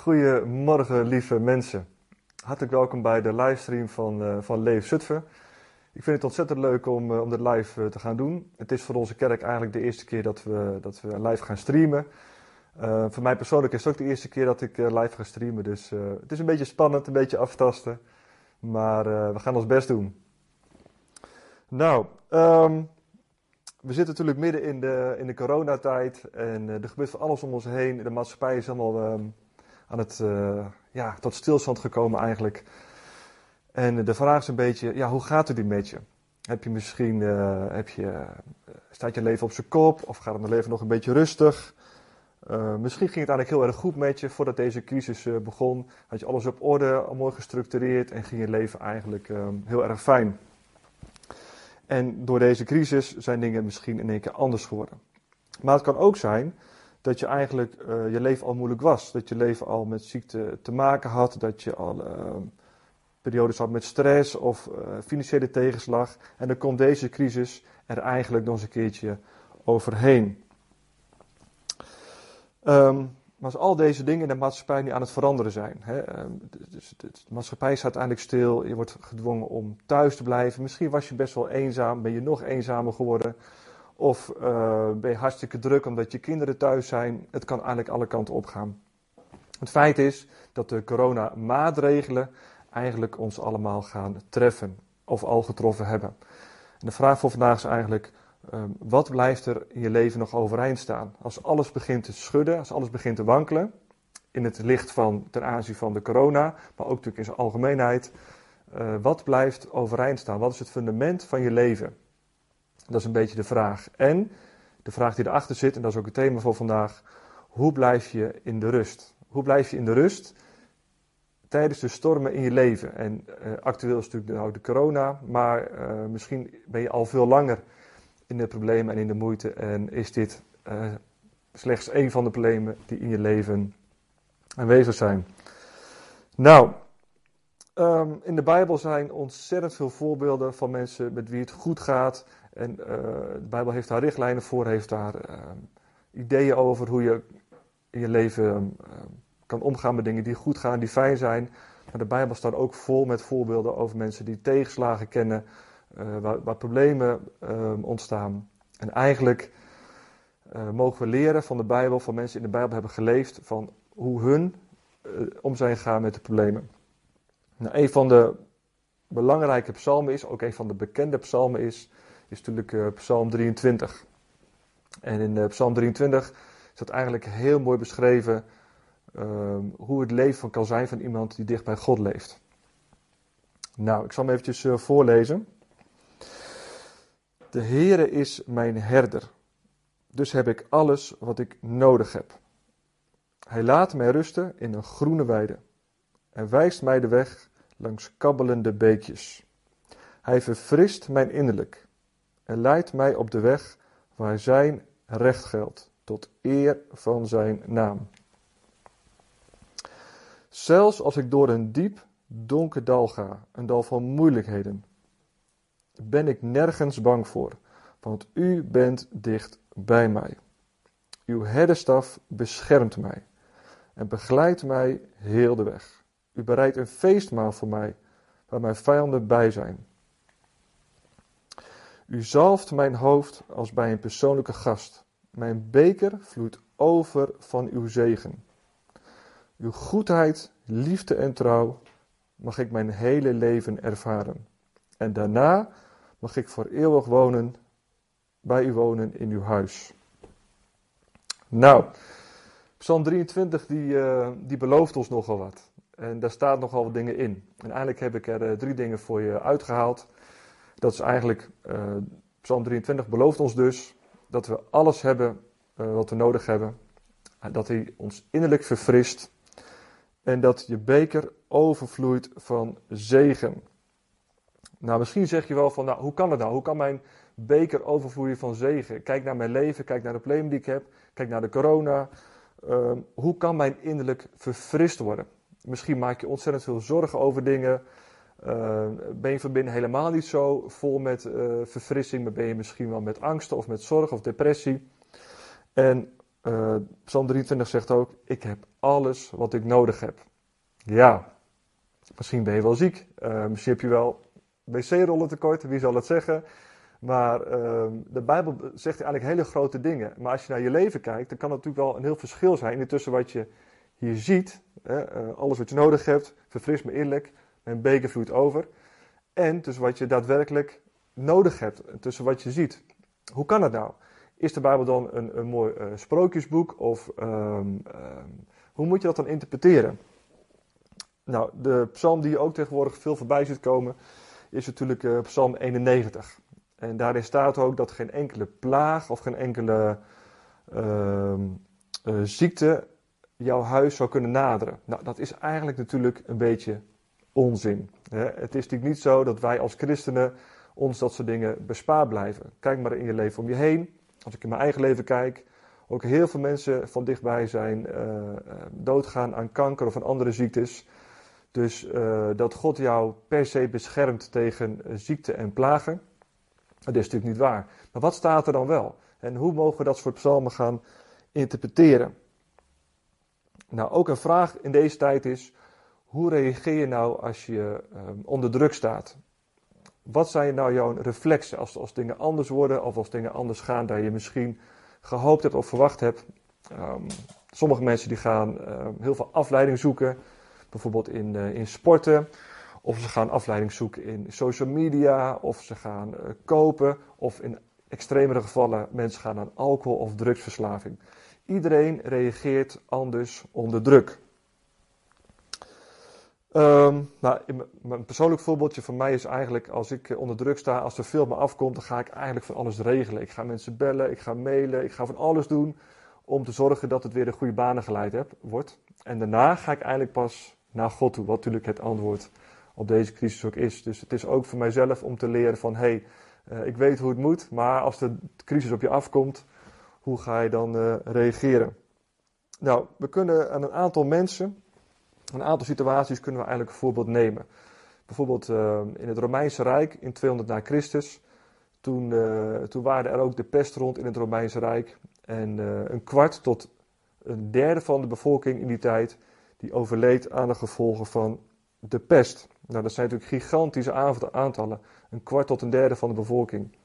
Goedemorgen, lieve mensen. Hartelijk welkom bij de livestream van, uh, van Leef Zutphen. Ik vind het ontzettend leuk om, uh, om dit live uh, te gaan doen. Het is voor onze kerk eigenlijk de eerste keer dat we, dat we live gaan streamen. voor mij persoonlijk is het ook de eerste keer dat ik live ga streamen. Dus het is een beetje spannend, een beetje aftasten. Maar we gaan ons best doen. Nou, um, we zitten natuurlijk midden in de, in de coronatijd en er gebeurt van alles om ons heen. De maatschappij is allemaal uh, aan het, uh, ja, tot stilstand gekomen eigenlijk. En de vraag is een beetje, ja, hoe gaat het nu met je? Heb je misschien, heb je, staat je leven op zijn kop of gaat het leven nog een beetje rustig? misschien ging het eigenlijk heel erg goed met je voordat deze crisis begon. Had je alles op orde, mooi gestructureerd en ging je leven eigenlijk ehm, heel erg fijn. En door deze crisis zijn dingen misschien in één keer anders geworden. Maar het kan ook zijn dat je eigenlijk uh, je leven al moeilijk was. Dat je leven al met ziekte te maken had. Dat je al uh, periodes had met stress of uh, financiële tegenslag. En dan komt deze crisis er eigenlijk nog eens een keertje overheen. Um, maar als al deze dingen in de maatschappij nu aan het veranderen zijn. Hè, ehm, dus de maatschappij staat uiteindelijk stil. Je wordt gedwongen om thuis te blijven. Misschien was je best wel eenzaam. Ben je nog eenzamer geworden. Of uh, ben je hartstikke druk omdat je kinderen thuis zijn. Het kan eigenlijk alle kanten opgaan. Het feit is dat de coronamaatregelen eigenlijk ons allemaal gaan treffen. Of al getroffen hebben. En de vraag voor vandaag is eigenlijk Um, wat blijft er in je leven nog overeind staan? Als alles begint te schudden, als alles begint te wankelen, in het licht van ten aanzien van de corona, maar ook natuurlijk in zijn algemeenheid, uh, wat blijft overeind staan? Wat is het fundament van je leven? Dat is een beetje de vraag. En de vraag die erachter zit, en dat is ook het thema voor vandaag, hoe blijf je in de rust? Hoe blijf je in de rust tijdens de stormen in je leven? En uh, actueel is natuurlijk nou de corona, maar uh, misschien ben je al veel langer in de problemen en in de moeite. En is dit uh, slechts een van de problemen die in je leven aanwezig zijn. Nou, um, in de Bijbel zijn ontzettend veel voorbeelden van mensen met wie het goed gaat. En uh, de Bijbel heeft daar richtlijnen voor, heeft daar uh, ideeën over hoe je in je leven kan omgaan met dingen die goed gaan, die fijn zijn. Maar de Bijbel staat ook vol met voorbeelden over mensen die tegenslagen kennen, waar, problemen ontstaan. En eigenlijk mogen we leren van de Bijbel, van mensen die in de Bijbel hebben geleefd, van hoe hun om zijn gegaan met de problemen. Nou, een van de belangrijke psalmen is, ook een van de bekende psalmen is, is natuurlijk Psalm 23. En in Psalm 23 is dat eigenlijk heel mooi beschreven ehm, hoe het leven kan zijn van iemand die dicht bij God leeft. Nou, ik zal hem eventjes voorlezen. De Heere is mijn herder, dus heb ik alles wat ik nodig heb. Hij laat mij rusten in een groene weide en wijst mij de weg langs kabbelende beekjes. Hij verfrist mijn innerlijk en leidt mij op de weg waar zijn recht geldt, tot eer van zijn naam. Zelfs als ik door een diep, donker dal ga, een dal van moeilijkheden, ben ik nergens bang voor, want u bent dicht bij mij. Uw herderstaf beschermt mij en begeleidt mij heel de weg. U bereidt een feestmaal voor mij, waar mijn vijanden bij zijn. U zalft mijn hoofd als bij een persoonlijke gast. Mijn beker vloeit over van uw zegen. Uw goedheid, liefde en trouw mag ik mijn hele leven ervaren. En daarna mag ik voor eeuwig wonen, bij u wonen in uw huis. Nou, Psalm 23 die, uh, die belooft ons nogal wat. En daar staat nogal wat dingen in. En eigenlijk heb ik er uh, drie dingen voor je uitgehaald. Dat is eigenlijk, uh, Psalm 23 belooft ons dus dat we alles hebben wat we nodig hebben. Dat hij ons innerlijk verfrist. En dat je beker overvloeit van zegen. Nou, misschien zeg je wel van, nou, hoe kan het nou? Hoe kan mijn beker overvloeien van zegen? Kijk naar mijn leven, kijk naar de problemen die ik heb, kijk naar de corona. Uh, hoe kan mijn innerlijk verfrist worden? Misschien maak je ontzettend veel zorgen over dingen. Uh, ben je van binnen helemaal niet zo vol met uh, verfrissing, maar ben je misschien wel met angsten of met zorg of depressie. En uh, Psalm 23 zegt ook: Ik heb alles wat ik nodig heb. Ja, misschien ben je wel ziek. Misschien heb je wel wc-rollen tekort, wie zal het zeggen. Maar uh, de Bijbel zegt eigenlijk hele grote dingen. Maar als je naar je leven kijkt, dan kan het natuurlijk wel een heel verschil zijn tussen wat je hier ziet. Hè, alles wat je nodig hebt, verfris me innerlijk, mijn beker vloeit over. En tussen wat je daadwerkelijk nodig hebt, tussen wat je ziet. Hoe kan dat nou? Is de Bijbel dan een, een mooi uh, sprookjesboek? Of um, hoe moet je dat dan interpreteren? Nou, de psalm die je ook tegenwoordig veel voorbij ziet komen, is natuurlijk uh, psalm 91. En daarin staat ook dat geen enkele plaag of geen enkele ehm, ziekte jouw huis zou kunnen naderen. Nou, dat is eigenlijk natuurlijk een beetje onzin. Het is natuurlijk niet zo dat wij als christenen ons dat soort dingen bespaard blijven. Kijk maar in je leven om je heen. Als ik in mijn eigen leven kijk, ook heel veel mensen van dichtbij zijn uh, doodgaan aan kanker of aan andere ziektes. Dus uh, dat God jou per se beschermt tegen ziekte en plagen, dat is natuurlijk niet waar. Maar wat staat er dan wel? En hoe mogen we dat soort psalmen gaan interpreteren? Nou, ook een vraag in deze tijd is: hoe reageer je nou als je um, onder druk staat? Wat zijn nou jouw reflexen als, als dingen anders worden of als dingen anders gaan dan je misschien gehoopt hebt of verwacht hebt? Um, sommige mensen die gaan um, heel veel afleiding zoeken, bijvoorbeeld in, uh, in sporten. Of ze gaan afleiding zoeken in social media, of ze gaan uh, kopen, of in extremere gevallen mensen gaan aan alcohol of drugsverslaving. Iedereen reageert anders onder druk. Um, nou, een persoonlijk voorbeeldje van mij is eigenlijk als ik onder druk sta, als er veel me afkomt, dan ga ik eigenlijk van alles regelen. Ik ga mensen bellen, ik ga mailen, ik ga van alles doen om te zorgen dat het weer de goede banen geleid heb, wordt. En daarna ga ik eigenlijk pas naar God toe, wat natuurlijk het antwoord op deze crisis ook is. Dus het is ook voor mijzelf om te leren van, hé, hey, uh, ik weet hoe het moet, maar als de crisis op je afkomt, hoe ga je dan uh, reageren? Nou, we kunnen aan een aantal mensen een aantal situaties kunnen we eigenlijk een voorbeeld nemen. Bijvoorbeeld uh, in het Romeinse Rijk in 200 na Christus. Toen, uh, toen waren er ook de pest rond in het Romeinse Rijk. En uh, een kwart tot een derde van de bevolking in die tijd die overleed aan de gevolgen van de pest. Nou, dat zijn natuurlijk gigantische aantallen. Een kwart tot een derde van de bevolking.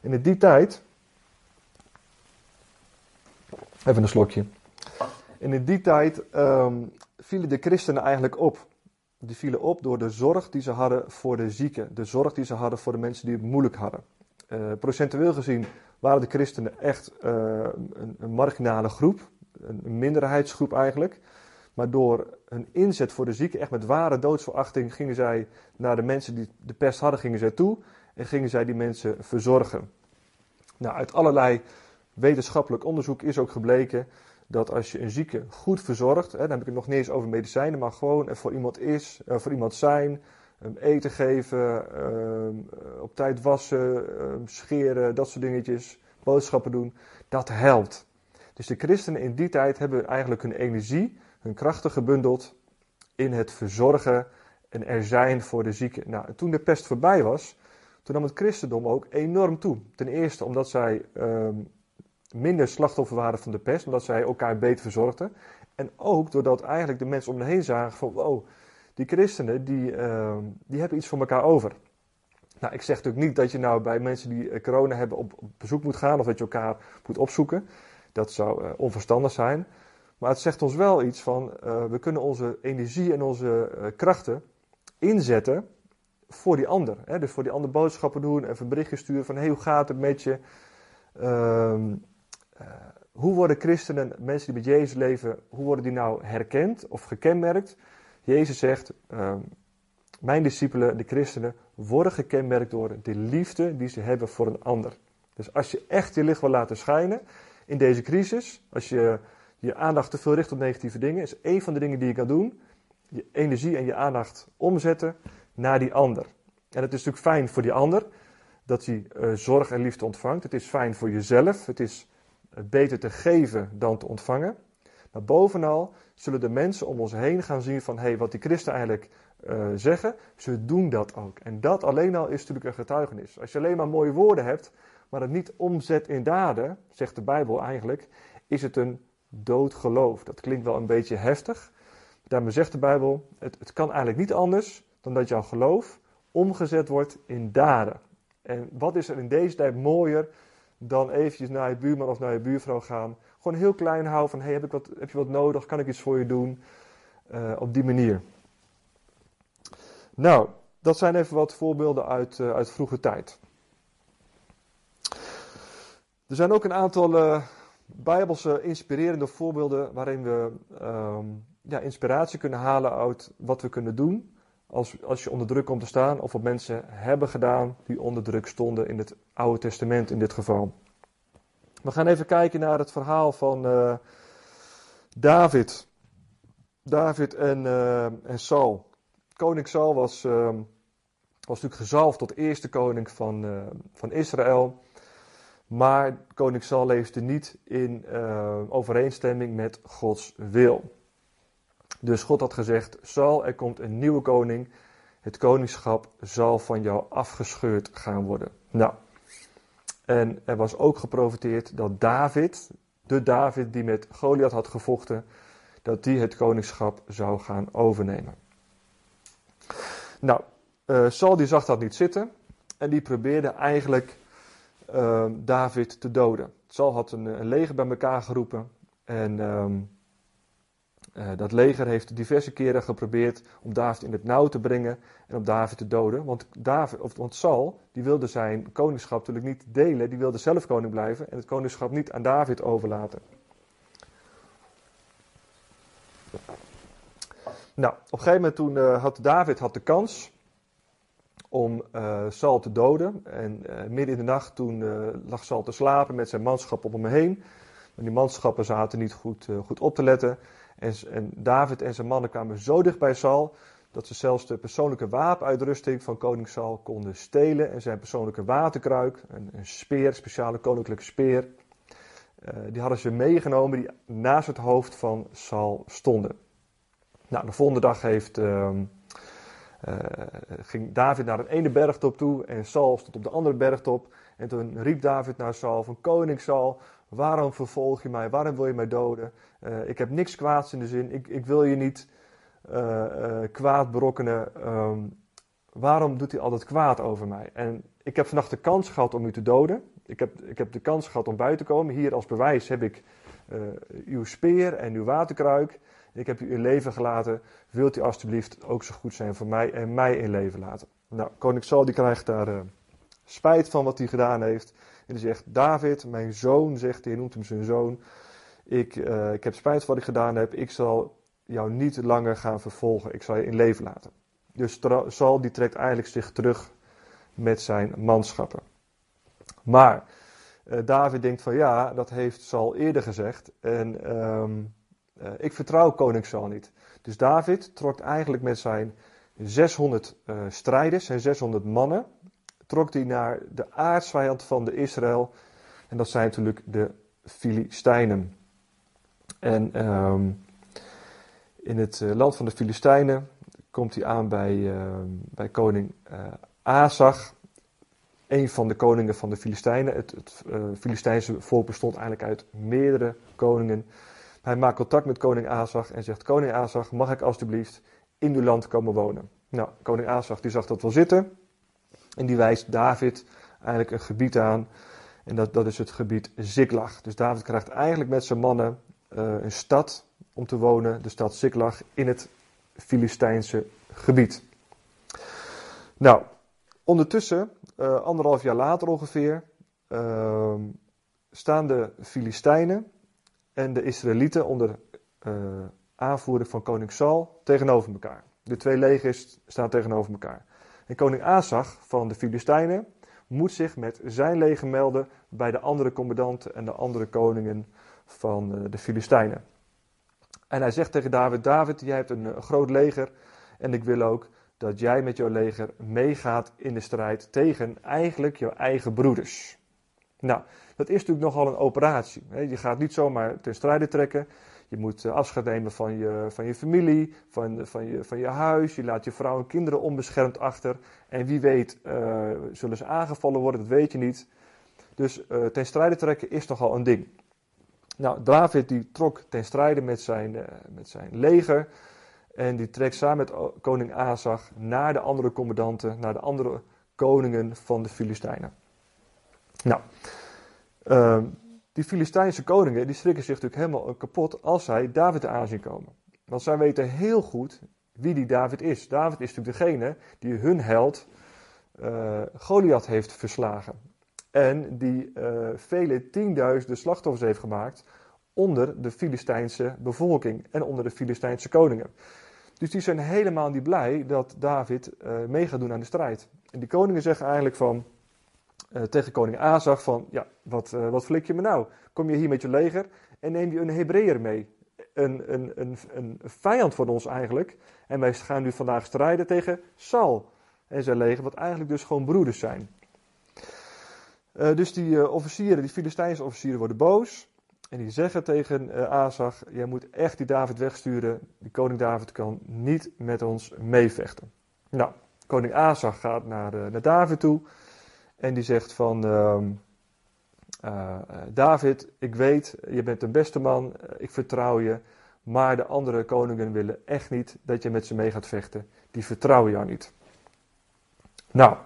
In die tijd. Even een slokje. In die tijd um, vielen de christenen eigenlijk op. Die vielen op door de zorg die ze hadden voor de zieken. De zorg die ze hadden voor de mensen die het moeilijk hadden. Uh, procentueel gezien waren de christenen echt uh, een, een, marginale groep. Een, minderheidsgroep eigenlijk. Maar door hun inzet voor de zieken, echt met ware doodsverachting, gingen zij naar de mensen die de pest hadden, gingen zij toe. En gingen zij die mensen verzorgen. Nou, uit allerlei wetenschappelijk onderzoek is ook gebleken dat als je een zieke goed verzorgt, hè, dan heb ik het nog niet eens over medicijnen, maar gewoon er voor iemand is, voor iemand zijn, eten geven, um, op tijd wassen, um, scheren, dat soort dingetjes, boodschappen doen, dat helpt. Dus de christenen in die tijd hebben eigenlijk hun energie, hun krachten gebundeld in het verzorgen en er zijn voor de zieken. Nou, toen de pest voorbij was, toen nam het christendom ook enorm toe. Ten eerste omdat zij minder slachtoffer waren van de pest, omdat zij elkaar beter verzorgden. En ook doordat eigenlijk de mensen om me heen zagen van, wow, die christenen, die, uh, die hebben iets voor elkaar over. Nou, ik zeg natuurlijk niet dat je nou bij mensen die eh, corona hebben op, bezoek moet gaan of dat je elkaar moet opzoeken. Dat zou uh, onverstandig zijn. Maar het zegt ons wel iets van, uh, we kunnen onze energie en onze krachten inzetten voor die ander. Hè? Dus voor die ander boodschappen doen, even berichtjes sturen van, hey, hoe gaat het met je? Uh, uh, hoe worden christenen, mensen die met Jezus leven, hoe worden die nou herkend of gekenmerkt? Jezus zegt, uh, mijn discipelen, de christenen, worden gekenmerkt door de liefde die ze hebben voor een ander. Dus als je echt je licht wil laten schijnen in deze crisis, als je je aandacht te veel richt op negatieve dingen, is één van de dingen die je kan doen, je energie en je aandacht omzetten naar die ander. En het is natuurlijk fijn voor die ander dat hij uh, zorg en liefde ontvangt. Het is fijn voor jezelf. Het is beter te geven dan te ontvangen. Maar bovenal zullen de mensen om ons heen gaan zien van hé, hey, wat die christen eigenlijk uh, zeggen, ze doen dat ook. En dat alleen al is natuurlijk een getuigenis. Als je alleen maar mooie woorden hebt, maar het niet omzet in daden, zegt de Bijbel eigenlijk, is het een dood geloof. Dat klinkt wel een beetje heftig. Daarmee zegt de Bijbel, het, het kan eigenlijk niet anders dan dat jouw geloof omgezet wordt in daden. En wat is er in deze tijd mooier dan eventjes naar je buurman of naar je buurvrouw gaan. Gewoon heel klein houden van, hey, heb, ik wat, heb je wat nodig? Kan ik iets voor je doen? Uh, op die manier. Nou, dat zijn even wat voorbeelden uit, uh, uit vroege tijd. Er zijn ook een aantal uh, bijbelse inspirerende voorbeelden waarin we um, ja, inspiratie kunnen halen uit wat we kunnen doen als, als je onder druk komt te staan, of wat mensen hebben gedaan die onder druk stonden in het Oude Testament in dit geval. We gaan even kijken naar het verhaal van uh, David. David en, uh, en Saul. Koning Saul was, uh, was natuurlijk gezalfd tot eerste koning van, van Israël. Maar koning Saul leefde niet in overeenstemming met Gods wil. Dus God had gezegd: Saul, er komt een nieuwe koning. Het koningschap zal van jou afgescheurd gaan worden. Nou, en er was ook geprofiteerd dat David, de David die met Goliath had gevochten, dat die het koningschap zou gaan overnemen. Nou, uh, Saul die zag dat niet zitten en die probeerde eigenlijk uh, David te doden. Saul had een, een, leger bij elkaar geroepen en uh, uh, dat leger heeft diverse keren geprobeerd om David in het nauw te brengen en om David te doden. Want, David, of, want Saul die wilde zijn koningschap natuurlijk niet delen, die wilde zelf koning blijven en het koningschap niet aan David overlaten. Nou, op een gegeven moment toen uh, had David had de kans om uh, Saul te doden. En midden in de nacht toen lag Saul te slapen met zijn manschap om hem heen. Maar die manschappen zaten niet goed, goed op te letten. En, David en zijn mannen kwamen zo dicht bij Saul dat ze zelfs de persoonlijke wapenuitrusting van koning Saul konden stelen. En zijn persoonlijke waterkruik, een, een speer, speciale koninklijke speer, uh, die hadden ze meegenomen die naast het hoofd van Saul stonden. Nou, de volgende dag heeft, uh, uh, ging David naar een ene bergtop toe en Saul stond op de andere bergtop. En toen riep David naar Saul van koning Saul, Waarom vervolg je mij? Waarom wil je mij doden? Uh, ik heb niks kwaads in de zin. Ik, ik wil je niet uh, uh, kwaad berokkenen. Um, waarom doet hij altijd kwaad over mij? En ik heb vannacht de kans gehad om u te doden. Ik heb, ik heb de kans gehad om buiten te komen. Hier als bewijs heb ik uw speer en uw waterkruik. Ik heb u in leven gelaten. Wilt u alstublieft ook zo goed zijn voor mij en mij in leven laten? Nou, koning Saul die krijgt daar spijt van wat hij gedaan heeft. En die zegt, David, mijn zoon, zegt hij, noemt hem zijn zoon. Ik, uh, ik heb spijt van wat ik gedaan heb. Ik zal jou niet langer gaan vervolgen. Ik zal je in leven laten. Dus Saul die trekt eigenlijk zich terug met zijn manschappen. Maar uh, David denkt van ja, dat heeft Saul eerder gezegd. En um, uh, ik vertrouw koning Saul niet. Dus David trok eigenlijk met zijn 600 strijders, zijn 600 mannen trok hij naar de aardsvijand van de Israël. En dat zijn natuurlijk de Filistijnen. En um, in het uh, land van de Filistijnen komt hij aan bij, uh, bij koning uh, Azag. Een van de koningen van de Filistijnen. Het, het Filistijnse volk bestond eigenlijk uit meerdere koningen. Hij maakt contact met koning Azag en zegt: Koning Azag, mag ik alstublieft in uw land komen wonen? Nou, koning Azag die zag dat wel zitten. En die wijst David eigenlijk een gebied aan. En dat, dat is het gebied Ziklag. Dus David krijgt eigenlijk met zijn mannen uh, een stad om te wonen. De stad Ziklag in het Filistijnse gebied. Nou, ondertussen, uh, anderhalf jaar later ongeveer, uh, staan de Filistijnen en de Israëlieten onder uh, aanvoering van koning Saul tegenover elkaar. De twee legers staan tegenover elkaar. En koning Asag van de Filistijnen moet zich met zijn leger melden bij de andere commandanten en de andere koningen van eh, de Filistijnen. En hij zegt tegen David: David, jij hebt een, een groot leger en ik wil ook dat jij met jouw leger meegaat in de strijd tegen eigenlijk jouw eigen broeders. Nou, dat is natuurlijk nogal een operatie. Je gaat niet zomaar ten strijde trekken. Je moet eh, afscheid nemen van je, van je familie, van, van, je, van je huis. Je laat je vrouw en kinderen onbeschermd achter. En wie weet uh, zullen ze aangevallen worden, dat weet je niet. Dus ten strijde trekken is toch al een ding. Nou, David die trok ten strijde met zijn, met zijn leger. En die trekt samen met koning Azag naar de andere commandanten, naar de andere koningen van de Filistijnen. Nou, uh, die Filistijnse koningen die schrikken zich natuurlijk helemaal kapot als zij David aanzien komen. Want zij weten heel goed wie die David is. David is natuurlijk degene die hun held uh, Goliath heeft verslagen. En die uh, vele tienduizenden slachtoffers heeft gemaakt onder de Filistijnse bevolking en onder de Filistijnse koningen. Dus die zijn helemaal niet blij dat David uh, mee gaat doen aan de strijd. En die koningen zeggen eigenlijk van, uh, tegen koning Azag van, ja, wat, uh, wat flik je me nou? Kom je hier met je leger en neem je een Hebreeër mee? Een, een, een, een vijand van ons eigenlijk. En wij gaan nu vandaag strijden tegen Saul en zijn leger, wat eigenlijk dus gewoon broeders zijn. Uh, dus die officieren, die Filistijnse officieren worden boos. En die zeggen tegen Azag, jij moet echt die David wegsturen. Die koning David kan niet met ons meevechten. Nou, koning Azag gaat naar, naar David toe. En die zegt van, uh, David, ik weet, je bent een beste man, ik vertrouw je. Maar de andere koningen willen echt niet dat je met ze mee gaat vechten. Die vertrouwen jou niet. Nou,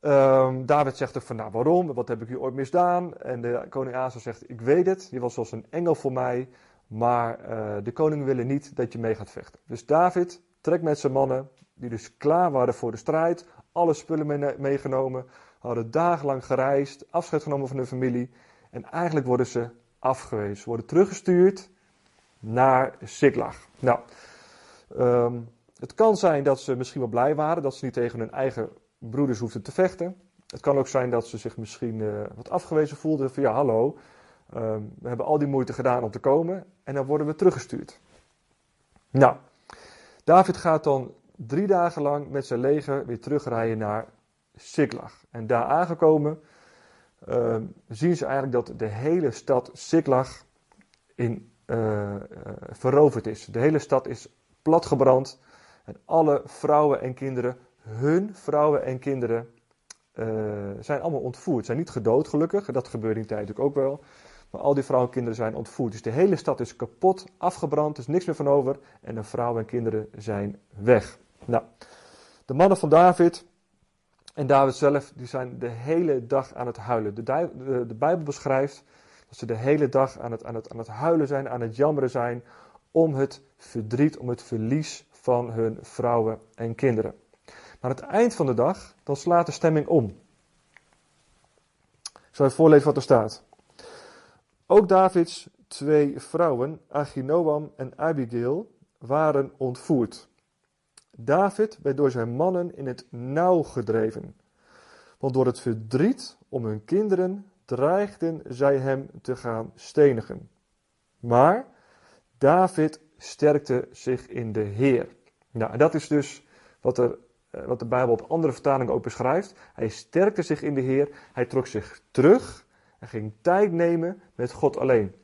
um, David zegt ook van, nou waarom? Wat heb ik u ooit misdaan? En de koning Asa zegt, ik weet het, je was als een engel voor mij. Maar de koningen willen niet dat je mee gaat vechten. Dus David trekt met zijn mannen, die dus klaar waren voor de strijd. Alle spullen mee meegenomen hadden dagenlang gereisd, afscheid genomen van hun familie. En eigenlijk worden ze afgewezen. Ze worden teruggestuurd naar Siklag. Nou, um, het kan zijn dat ze misschien wel blij waren dat ze niet tegen hun eigen broeders hoefden te vechten. Het kan ook zijn dat ze zich misschien uh, wat afgewezen voelden van ja, hallo, um, we hebben al die moeite gedaan om te komen en dan worden we teruggestuurd. Nou, David gaat dan drie dagen lang met zijn leger weer terugrijden naar Siklag. En daar aangekomen uh, zien ze eigenlijk dat de hele stad Siklag in, uh, veroverd is. De hele stad is platgebrand. En alle vrouwen en kinderen, hun vrouwen en kinderen, zijn allemaal ontvoerd. Zijn niet gedood gelukkig, dat gebeurde in die tijd natuurlijk ook wel. Maar al die vrouwen en kinderen zijn ontvoerd. Dus de hele stad is kapot, afgebrand, er is niks meer van over. En de vrouwen en kinderen zijn weg. Nou, de mannen van David, en David zelf, die zijn de hele dag aan het huilen. De, de, de, Bijbel beschrijft dat ze de hele dag aan het, aan, het, aan het huilen zijn, aan het jammeren zijn. Om het verdriet, om het verlies van hun vrouwen en kinderen. Maar aan het eind van de dag, dan slaat de stemming om. Ik zal even voorlezen wat er staat. Ook Davids twee vrouwen, Achinoam en Abigail, waren ontvoerd. David werd door zijn mannen in het nauw gedreven. Want door het verdriet om hun kinderen dreigden zij hem te gaan stenigen. Maar David sterkte zich in de Heer. Nou, en dat is dus wat, er, eh, wat de Bijbel op andere vertalingen ook beschrijft. Hij sterkte zich in de Heer, hij trok zich terug en ging tijd nemen met God alleen.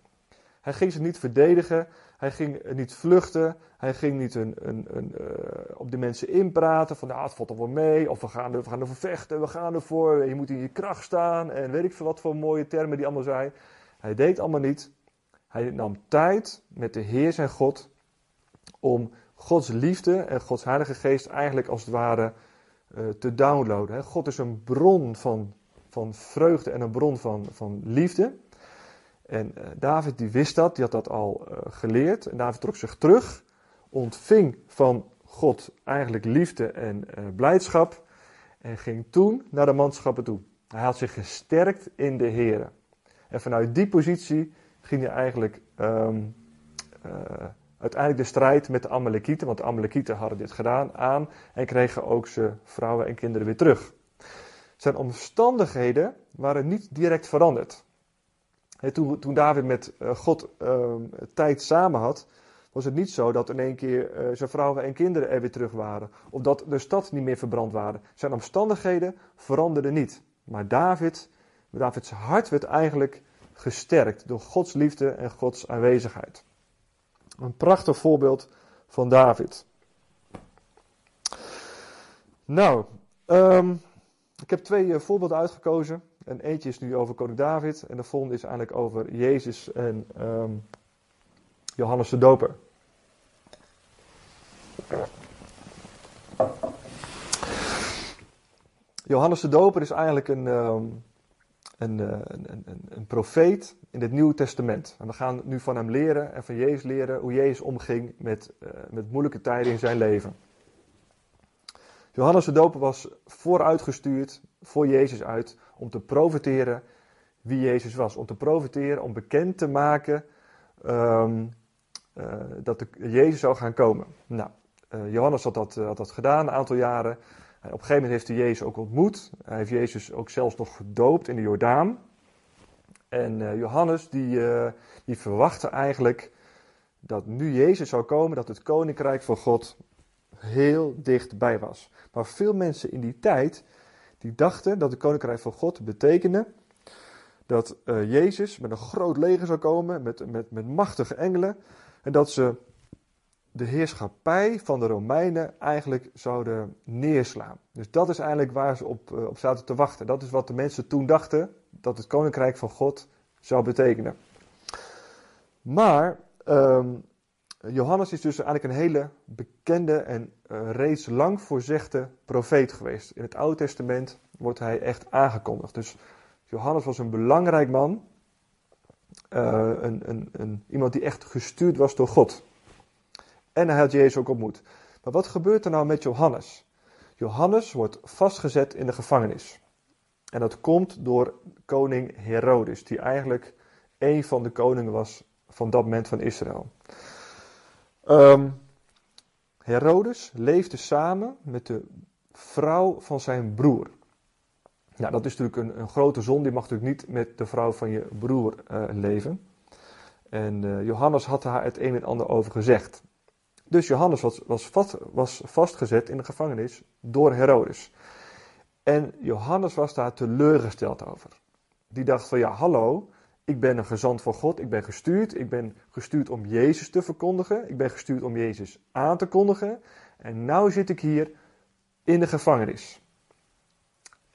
Hij ging zich niet verdedigen, hij ging niet vluchten. Hij ging niet een, een, een, uh, op de mensen inpraten. Van nou, het valt er wel mee. Of we gaan, er, we gaan ervoor vechten. We gaan ervoor. Je moet in je kracht staan. En weet ik veel wat voor mooie termen die allemaal zijn. Hij deed allemaal niet. Hij nam tijd met de Heer zijn God. Om Gods liefde en Gods Heilige Geest eigenlijk als het ware uh, te downloaden. God is een bron van, van vreugde en een bron van, van liefde. En uh, David die wist dat, die had dat al uh, geleerd. En David trok zich terug, ontving van God eigenlijk liefde en uh, blijdschap. En ging toen naar de manschappen toe. Hij had zich gesterkt in de Heer. En vanuit die positie ging hij eigenlijk um, uiteindelijk de strijd met de Amalekieten, want de Amalekieten hadden dit gedaan, aan en kregen ook zijn vrouwen en kinderen weer terug. Zijn omstandigheden waren niet direct veranderd. Toen, toen, David met uh, God uh, tijd samen had, was het niet zo dat in één keer uh, zijn vrouwen en kinderen er weer terug waren. Of dat de stad niet meer verbrand waren. Zijn omstandigheden veranderden niet. Maar David, Davids hart werd eigenlijk gesterkt door Gods liefde en Gods aanwezigheid. Een prachtig voorbeeld van David. Nou, um, ik heb twee voorbeelden uitgekozen En eentje is nu over koning David. En de volgende is eigenlijk over Jezus en ehm, Johannes de Doper. Johannes de Doper is eigenlijk een, ehm, een, eh, een, een, een, profeet in het Nieuwe Testament. En we gaan nu van hem leren en van Jezus leren hoe Jezus omging met, uh, met moeilijke tijden in zijn leven. Johannes de Doper was vooruitgestuurd voor Jezus uit om te profiteren wie Jezus was. Om te profiteren, om bekend te maken um, uh, dat de, Jezus zou gaan komen. Nou, Johannes had dat, had dat gedaan een aantal jaren. Op een gegeven moment heeft hij Jezus ook ontmoet. Hij heeft Jezus ook zelfs nog gedoopt in de Jordaan. En Johannes die, die verwachtte eigenlijk dat nu Jezus zou komen, dat het koninkrijk van God heel dichtbij was. Maar veel mensen in die tijd, die dachten dat het koninkrijk van God betekende dat uh, Jezus met een groot leger zou komen, met, met, met machtige engelen, en dat ze de heerschappij van de Romeinen eigenlijk zouden neerslaan. Dus dat is eigenlijk waar ze op, op zaten te wachten. Dat is wat de mensen toen dachten dat het koninkrijk van God zou betekenen. Maar um, Johannes is dus eigenlijk een hele bekende en uh, reeds lang voorzegde profeet geweest. In het Oude Testament wordt hij echt aangekondigd. Dus Johannes was een belangrijk man. Uh, een, een, een, iemand die echt gestuurd was door God. En hij had Jezus ook ontmoet. Maar wat gebeurt er nou met Johannes? Johannes wordt vastgezet in de gevangenis. En dat komt door koning Herodes, die eigenlijk een van de koningen was van dat moment van Israël. Um, Herodes leefde samen met de vrouw van zijn broer. Nou, dat is natuurlijk een, een grote zonde. Je mag natuurlijk niet met de vrouw van je broer uh, leven. En uh, Johannes had haar het een en ander over gezegd. Dus Johannes was, was, vast, was vastgezet in de gevangenis door Herodes. En Johannes was daar teleurgesteld over. Die dacht van ja, hallo, ik ben een gezant van God, ik ben gestuurd, ik ben gestuurd om Jezus te verkondigen, ik ben gestuurd om Jezus aan te kondigen. En nu zit ik hier in de gevangenis.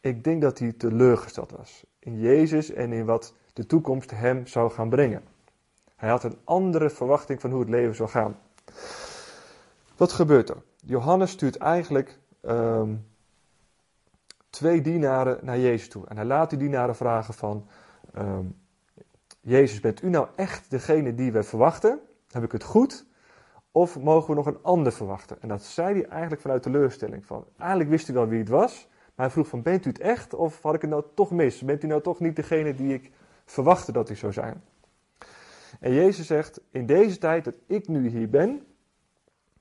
Ik denk dat hij teleurgesteld was in Jezus en in wat de toekomst hem zou gaan brengen. Hij had een andere verwachting van hoe het leven zou gaan. Wat gebeurt er? Johannes stuurt eigenlijk um, twee dienaren naar Jezus toe. En hij laat die dienaren vragen van, um, Jezus, bent u nou echt degene die we verwachten? Heb ik het goed? Of mogen we nog een ander verwachten? En dat zei hij eigenlijk vanuit teleurstelling. Van, eigenlijk wist u wel wie het was, maar hij vroeg van, bent u het echt? Of had ik het nou toch mis? Bent u nou toch niet degene die ik verwachtte dat u zou zijn? En Jezus zegt, in deze tijd dat ik nu hier ben,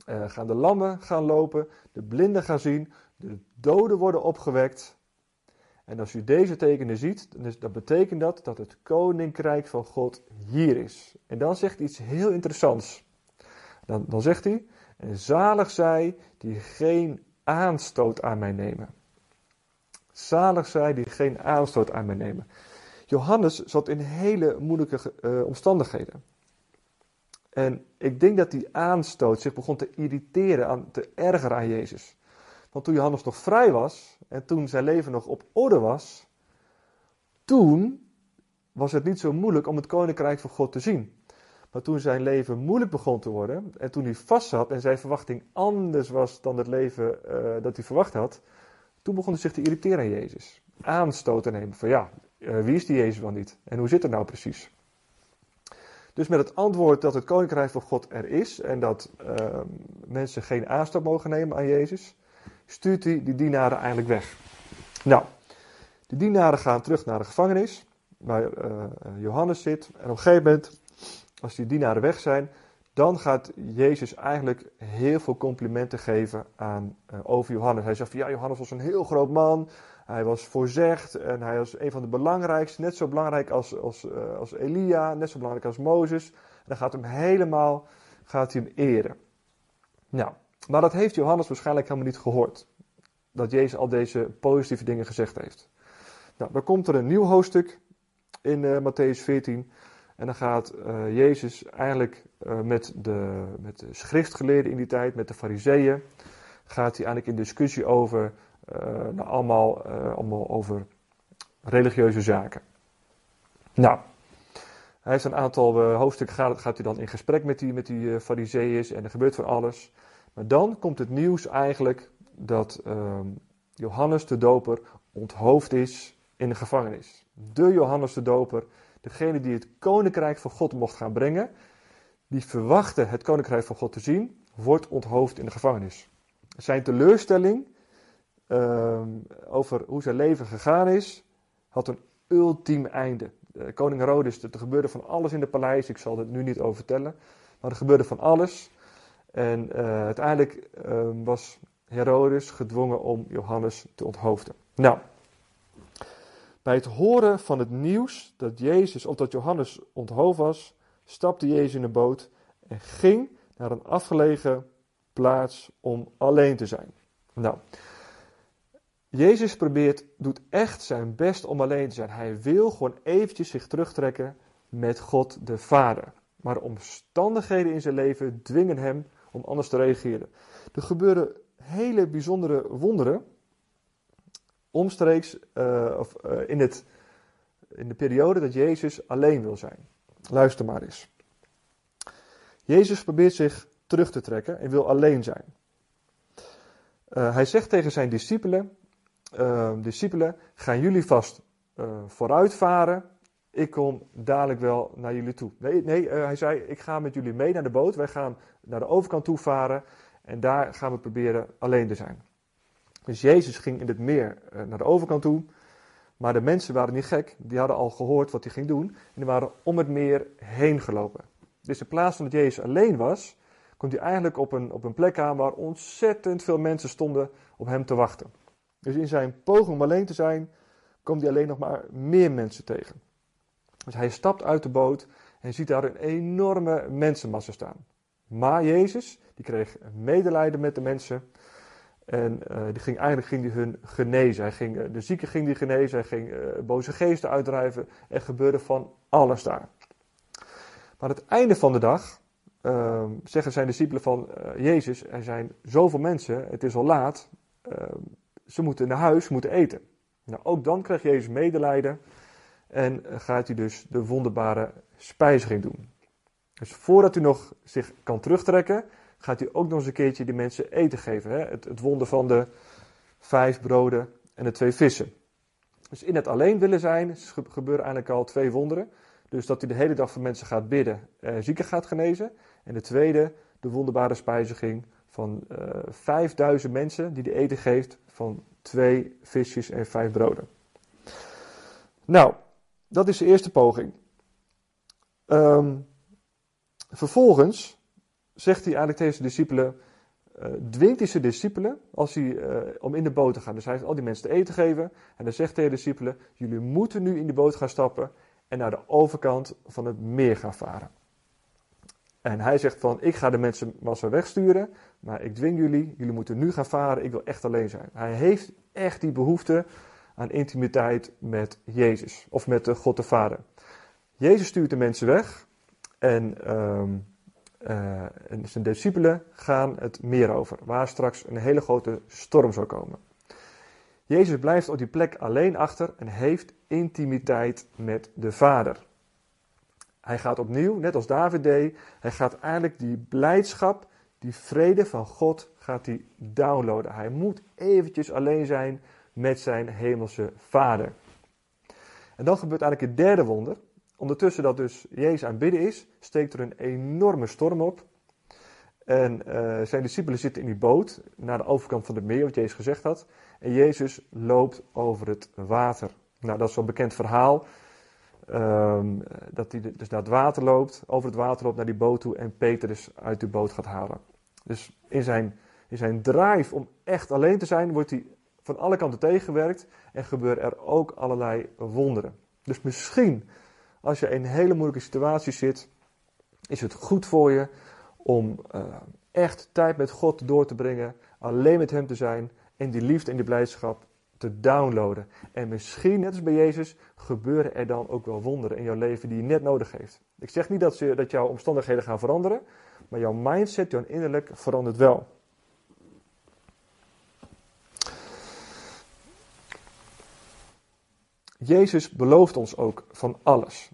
uh, gaan de lammen gaan lopen, de blinden gaan zien, de doden worden opgewekt. En als u deze tekenen ziet, dan, betekent dat dat het koninkrijk van God hier is. En dan zegt hij iets heel interessants. Dan, dan zegt hij, en zalig zij die geen aanstoot aan mij nemen. Zalig zij die geen aanstoot aan mij nemen. Johannes zat in hele moeilijke uh, omstandigheden. En ik denk dat die aanstoot zich begon te irriteren, aan, te ergeren aan Jezus. Want toen Johannes nog vrij was en toen zijn leven nog op orde was, toen was het niet zo moeilijk om het koninkrijk van God te zien. Maar toen zijn leven moeilijk begon te worden en toen hij vast zat en zijn verwachting anders was dan het leven uh, dat hij verwacht had, toen begon hij zich te irriteren aan Jezus. Aanstoot te nemen van ja, uh, wie is die Jezus wel niet? En hoe zit het nou precies? Dus met het antwoord dat het koninkrijk van God er is en dat uh, mensen geen aanstoot mogen nemen aan Jezus, stuurt hij die dienaren eigenlijk weg. Nou, de dienaren gaan terug naar de gevangenis, waar uh, Johannes zit. En op een gegeven moment, als die dienaren weg zijn, dan gaat Jezus eigenlijk heel veel complimenten geven aan, uh, over Johannes. Hij zegt van ja, Johannes was een heel groot man. Hij was voorzegd en hij was een van de belangrijkste, net zo belangrijk als, als, uh, als Elia, net zo belangrijk als Mozes. En dan gaat hem helemaal, gaat hij hem eren. Nou, maar dat heeft Johannes waarschijnlijk helemaal niet gehoord. Dat Jezus al deze positieve dingen gezegd heeft. Nou, dan komt er een nieuw hoofdstuk in uh, Matthäus 14. En dan gaat uh, Jezus eigenlijk uh, met, de, met de schriftgeleerden in die tijd, met de fariseeën, gaat hij eigenlijk in discussie over, nou allemaal, over religieuze zaken. Nou, hij heeft een aantal hoofdstukken, gaat, gaat hij dan in gesprek met die, met die fariseeërs en er gebeurt van alles. Maar dan komt het nieuws eigenlijk dat ehm, Johannes de Doper onthoofd is in de gevangenis. De Johannes de Doper, degene die het koninkrijk van God mocht gaan brengen, die verwachtte het koninkrijk van God te zien, wordt onthoofd in de gevangenis. Zijn teleurstelling ehm, over hoe zijn leven gegaan is, had een ultiem einde. koning Herodes, er gebeurde van alles in het paleis, ik zal het nu niet over vertellen, maar er gebeurde van alles. En uh, uiteindelijk ehm, was Herodes gedwongen om Johannes te onthoofden. Nou, bij het horen van het nieuws dat Jezus, of dat Johannes onthoofd was, stapte Jezus in de boot en ging naar een afgelegen plaats om alleen te zijn. Nou, Jezus probeert, doet echt zijn best om alleen te zijn. Hij wil gewoon eventjes zich terugtrekken met God de Vader. Maar omstandigheden in zijn leven dwingen hem om anders te reageren. Er gebeuren hele bijzondere wonderen. Omstreeks uh, of, uh, in, het, in de periode dat Jezus alleen wil zijn. Luister maar eens. Jezus probeert zich terug te trekken en wil alleen zijn. Uh, hij zegt tegen zijn discipelen: Discipelen, gaan jullie vast vooruitvaren ik kom dadelijk wel naar jullie toe. Nee, nee uh, hij zei, ik ga met jullie mee naar de boot. Wij gaan naar de overkant toe varen en daar gaan we proberen alleen te zijn. Dus Jezus ging in het meer uh, naar de overkant toe. Maar de mensen waren niet gek. Die hadden al gehoord wat hij ging doen. En die waren om het meer heen gelopen. Dus in plaats van dat Jezus alleen was, komt hij eigenlijk op een, op een plek aan waar ontzettend veel mensen stonden op hem te wachten. Dus in zijn poging om alleen te zijn, komt hij alleen nog maar meer mensen tegen. Dus hij stapt uit de boot en ziet daar een enorme mensenmassa staan. Maar Jezus, die kreeg medelijden met de mensen. En uh, die ging, eigenlijk ging die hun genezen. Hij ging, uh, de zieken ging die genezen. Hij ging uh, boze geesten uitdrijven. Er gebeurde van alles daar. Maar aan het einde van de dag ehm, zeggen zijn discipelen van Jezus: Er zijn zoveel mensen, het is al laat. Ehm, ze moeten naar huis, moeten eten. Nou, ook dan kreeg Jezus medelijden. En gaat hij dus de wonderbare spijziging doen. Dus voordat hij nog zich kan terugtrekken, gaat hij ook nog eens een keertje die mensen eten geven. Hè? Het, het wonder van de vijf broden en de twee vissen. Dus in het alleen willen zijn, gebeuren eigenlijk al twee wonderen. Dus dat hij de hele dag voor mensen gaat bidden, en zieken gaat genezen. En de tweede, de wonderbare spijziging van eh, 5000 mensen die de eten geeft van twee visjes en vijf broden. Nou, dat is de eerste poging. Um, vervolgens zegt hij eigenlijk tegen zijn discipelen, uh, dwingt hij zijn discipelen als hij, uh, om in de boot te gaan. Dus hij heeft al die mensen te eten geven en dan zegt hij tegen de discipelen, jullie moeten nu in de boot gaan stappen en naar de overkant van het meer gaan varen. En hij zegt van, ik ga de mensen massa wegsturen, maar ik dwing jullie, jullie moeten nu gaan varen, ik wil echt alleen zijn. Hij heeft echt die behoefte aan intimiteit met Jezus of met de God de Vader. Jezus stuurt de mensen weg en, uh, en zijn discipelen gaan het meer over, waar straks een hele grote storm zal komen. Jezus blijft op die plek alleen achter en heeft intimiteit met de Vader. Hij gaat opnieuw, net als David deed, hij gaat eigenlijk die blijdschap, die vrede van God, gaat hij downloaden. Hij moet eventjes alleen zijn met zijn hemelse vader. En dan gebeurt eigenlijk het derde wonder. Ondertussen dat dus Jezus aan het bidden is, steekt er een enorme storm op. En uh, zijn discipelen zitten in die boot naar de overkant van het meer, wat Jezus gezegd had. En Jezus loopt over het water. Nou, dat is een bekend verhaal. Um, dat hij dus naar het water loopt, over het water loopt naar die boot toe en Petrus uit de boot gaat halen. Dus in zijn, in zijn drive om echt alleen te zijn, wordt hij van alle kanten tegenwerkt en gebeuren er ook allerlei wonderen. Dus misschien als je in een hele moeilijke situatie zit, is het goed voor je om uh, echt tijd met God door te brengen, alleen met Hem te zijn en die liefde en die blijdschap te downloaden. En misschien, net als bij Jezus, gebeuren er dan ook wel wonderen in jouw leven die je net nodig heeft. Ik zeg niet dat, ze, dat jouw omstandigheden gaan veranderen, maar jouw mindset, jouw innerlijk verandert wel. Jezus belooft ons ook van alles.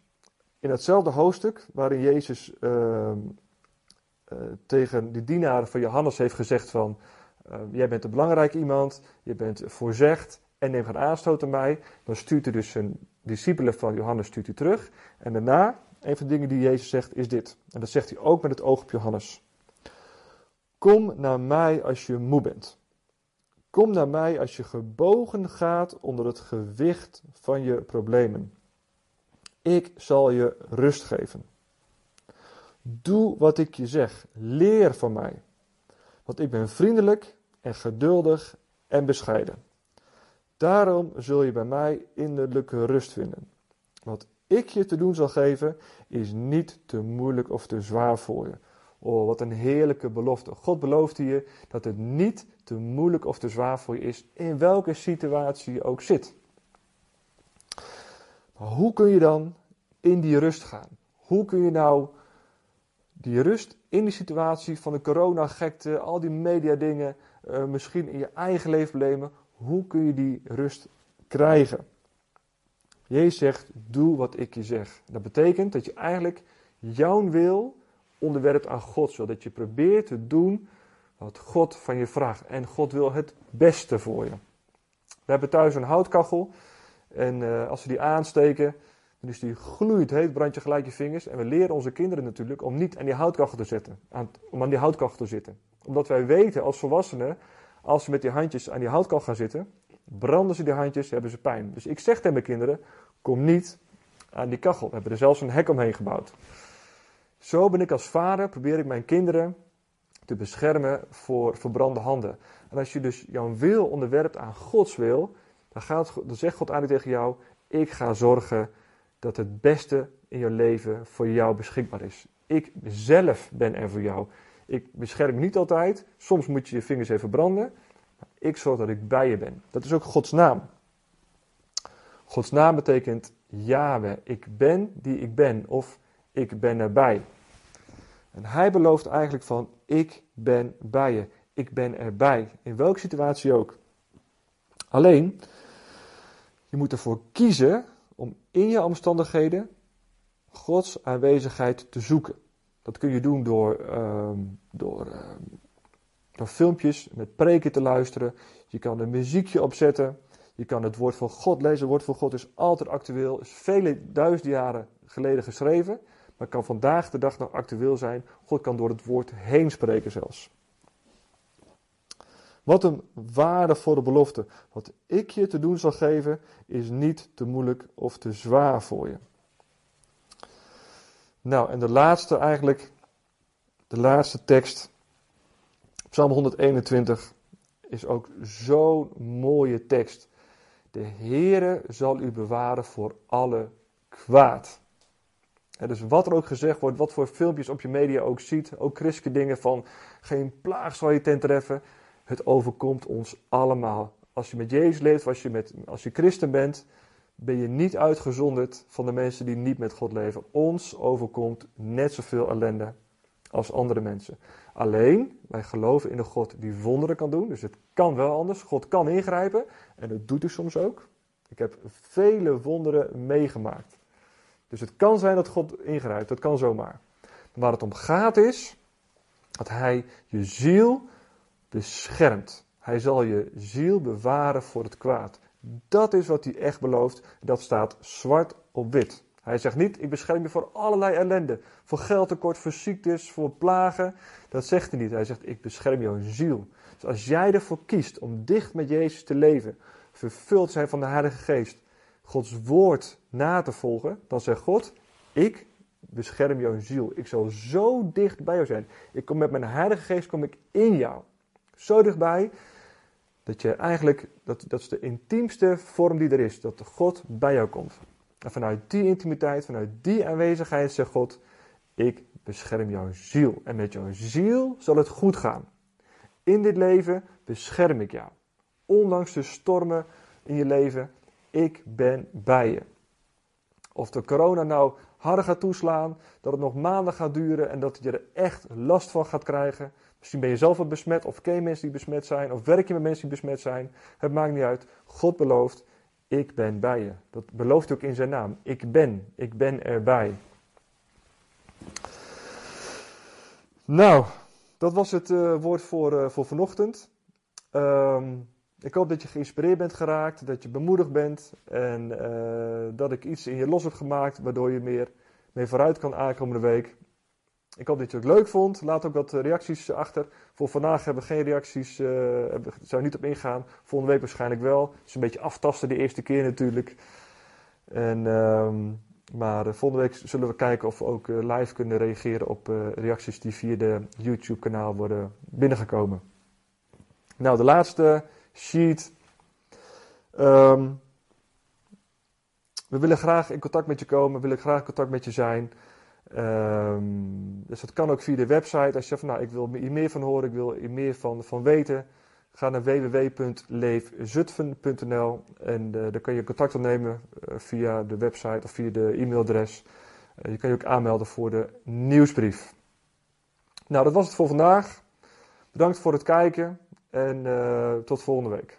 In hetzelfde hoofdstuk waarin Jezus uh, tegen de dienaren van Johannes heeft gezegd van... Uh, jij bent een belangrijk iemand, je bent voorzegd en neem geen aanstoot aan mij. Dan stuurt hij dus zijn discipelen van Johannes stuurt hij terug. En daarna, een van de dingen die Jezus zegt, is dit. En dat zegt hij ook met het oog op Johannes. Kom naar mij als je moe bent. Kom naar mij als je gebogen gaat onder het gewicht van je problemen. Ik zal je rust geven. Doe wat ik je zeg. Leer van mij. Want ik ben vriendelijk en geduldig en bescheiden. Daarom zul je bij mij innerlijke rust vinden. Wat ik je te doen zal geven, is niet te moeilijk of te zwaar voor je. Oh, wat een heerlijke belofte. God belooft je dat het niet te moeilijk of te zwaar voor je is, in welke situatie je ook zit. Maar hoe kun je dan in die rust gaan? Hoe kun je nou die rust in die situatie van de coronagekte, al die mediadingen, uh, misschien in je eigen leven hoe kun je die rust krijgen? Jezus zegt, doe wat ik je zeg. Dat betekent dat je eigenlijk jouw wil onderwerpt aan Gods wil. Dat je probeert te doen wat God van je vraagt. En God wil het beste voor je. We hebben thuis een houtkachel. En uh, als we die aansteken, dan is die gloeit heet, brand je gelijk je vingers. En we leren onze kinderen natuurlijk om niet aan die houtkachel te zitten. Om aan die houtkachel te zitten. Omdat wij weten als volwassenen, als ze met die handjes aan die houtkachel gaan zitten, branden ze die handjes, hebben ze pijn. Dus ik zeg tegen mijn kinderen, kom niet aan die kachel. We hebben er zelfs een hek omheen gebouwd. Zo ben ik als vader, probeer ik mijn kinderen te beschermen voor verbrande handen. En als je dus jouw wil onderwerpt aan Gods wil, dan, gaat, dan zegt God eigenlijk tegen jou: Ik ga zorgen dat het beste in je leven voor jou beschikbaar is. Ik zelf ben er voor jou. Ik bescherm niet altijd. Soms moet je je vingers even branden. Maar ik zorg dat ik bij je ben. Dat is ook Gods naam. Gods naam betekent Yahweh. Ik ben die ik ben. Of ik ben erbij. En hij belooft eigenlijk van, ik ben bij je. Ik ben erbij. In welke situatie ook. Alleen, je moet ervoor kiezen om in je omstandigheden Gods aanwezigheid te zoeken. Dat kun je doen door, uh, door, uh, door filmpjes met preken te luisteren. Je kan een muziekje opzetten. Je kan het woord van God lezen. Het woord van God is altijd actueel. Is vele duizend jaren geleden geschreven maar kan vandaag de dag nog actueel zijn. God kan door het woord heen spreken zelfs. Wat een waardevolle belofte. Wat ik je te doen zal geven, is niet te moeilijk of te zwaar voor je. Nou, en de laatste eigenlijk, de laatste tekst, Psalm 121, is ook zo'n mooie tekst. De Heere zal u bewaren voor alle kwaad dus wat er ook gezegd wordt, wat voor filmpjes op je media ook ziet, ook christelijke dingen van geen plaag zal je ten treffen. Het overkomt ons allemaal. Als je met Jezus leeft, als je, met, als je christen bent, ben je niet uitgezonderd van de mensen die niet met God leven. Ons overkomt net zoveel ellende als andere mensen. Alleen, wij geloven in een God die wonderen kan doen. Dus het kan wel anders. God kan ingrijpen. En dat doet hij soms ook. Ik heb vele wonderen meegemaakt. Dus het kan zijn dat God ingrijpt, dat kan zomaar. waar het om gaat is dat Hij je ziel beschermt. Hij zal je ziel bewaren voor het kwaad. Dat is wat hij echt belooft. Dat staat zwart op wit. Hij zegt niet, ik bescherm je voor allerlei ellende. Voor geldtekort, voor ziektes, voor plagen. Dat zegt hij niet. Hij zegt, ik bescherm jouw ziel. Dus als jij ervoor kiest om dicht met Jezus te leven, vervuld zijn van de Heilige Geest, Gods woord na te volgen, dan zegt God: Ik bescherm jouw ziel. Ik zal zo dicht bij jou zijn. Ik kom met mijn Heilige Geest kom ik in jou. Zo dichtbij dat je eigenlijk, dat, dat is de intiemste vorm die er is, dat God bij jou komt. En vanuit die intimiteit, vanuit die aanwezigheid zegt God: Ik bescherm jouw ziel. En met jouw ziel zal het goed gaan. In dit leven bescherm ik jou. Ondanks de stormen in je leven, ik ben bij je. Of de corona nou harder gaat toeslaan, dat het nog maanden gaat duren en dat je er echt last van gaat krijgen. Misschien ben je zelf wel besmet, of ken mensen die besmet zijn, of werk je met mensen die besmet zijn. Het maakt niet uit. God belooft, Ik ben bij je. Dat belooft hij ook in zijn naam. Ik ben. Ik ben erbij. Nou, dat was het uh, woord voor, uh, voor vanochtend. Um, ik hoop dat je geïnspireerd bent geraakt, dat je bemoedigd bent en uh, dat ik iets in je los heb gemaakt waardoor je meer, meer vooruit kan aankomende week. Ik hoop dat je het leuk vond. Laat ook wat reacties achter. Voor vandaag hebben we geen reacties, uh, zou er niet op ingaan. Volgende week waarschijnlijk wel. Het is een beetje aftasten de eerste keer natuurlijk. En, um, maar volgende week zullen we kijken of we ook live kunnen reageren op reacties die via de YouTube kanaal worden binnengekomen. Nou, de laatste sheet. Um, we willen graag in contact met je komen, we willen graag contact met je zijn. Um, dus dat kan ook via de website. Als je van, nou, ik wil hier meer van horen, ik wil hier meer van, van weten. Ga naar www.leefzutphen.nl en uh, daar kan je contact opnemen uh, via de website of via de e-mailadres. Uh, je kan je ook aanmelden voor de nieuwsbrief. Nou, dat was het voor vandaag. Bedankt voor het kijken en tot volgende week.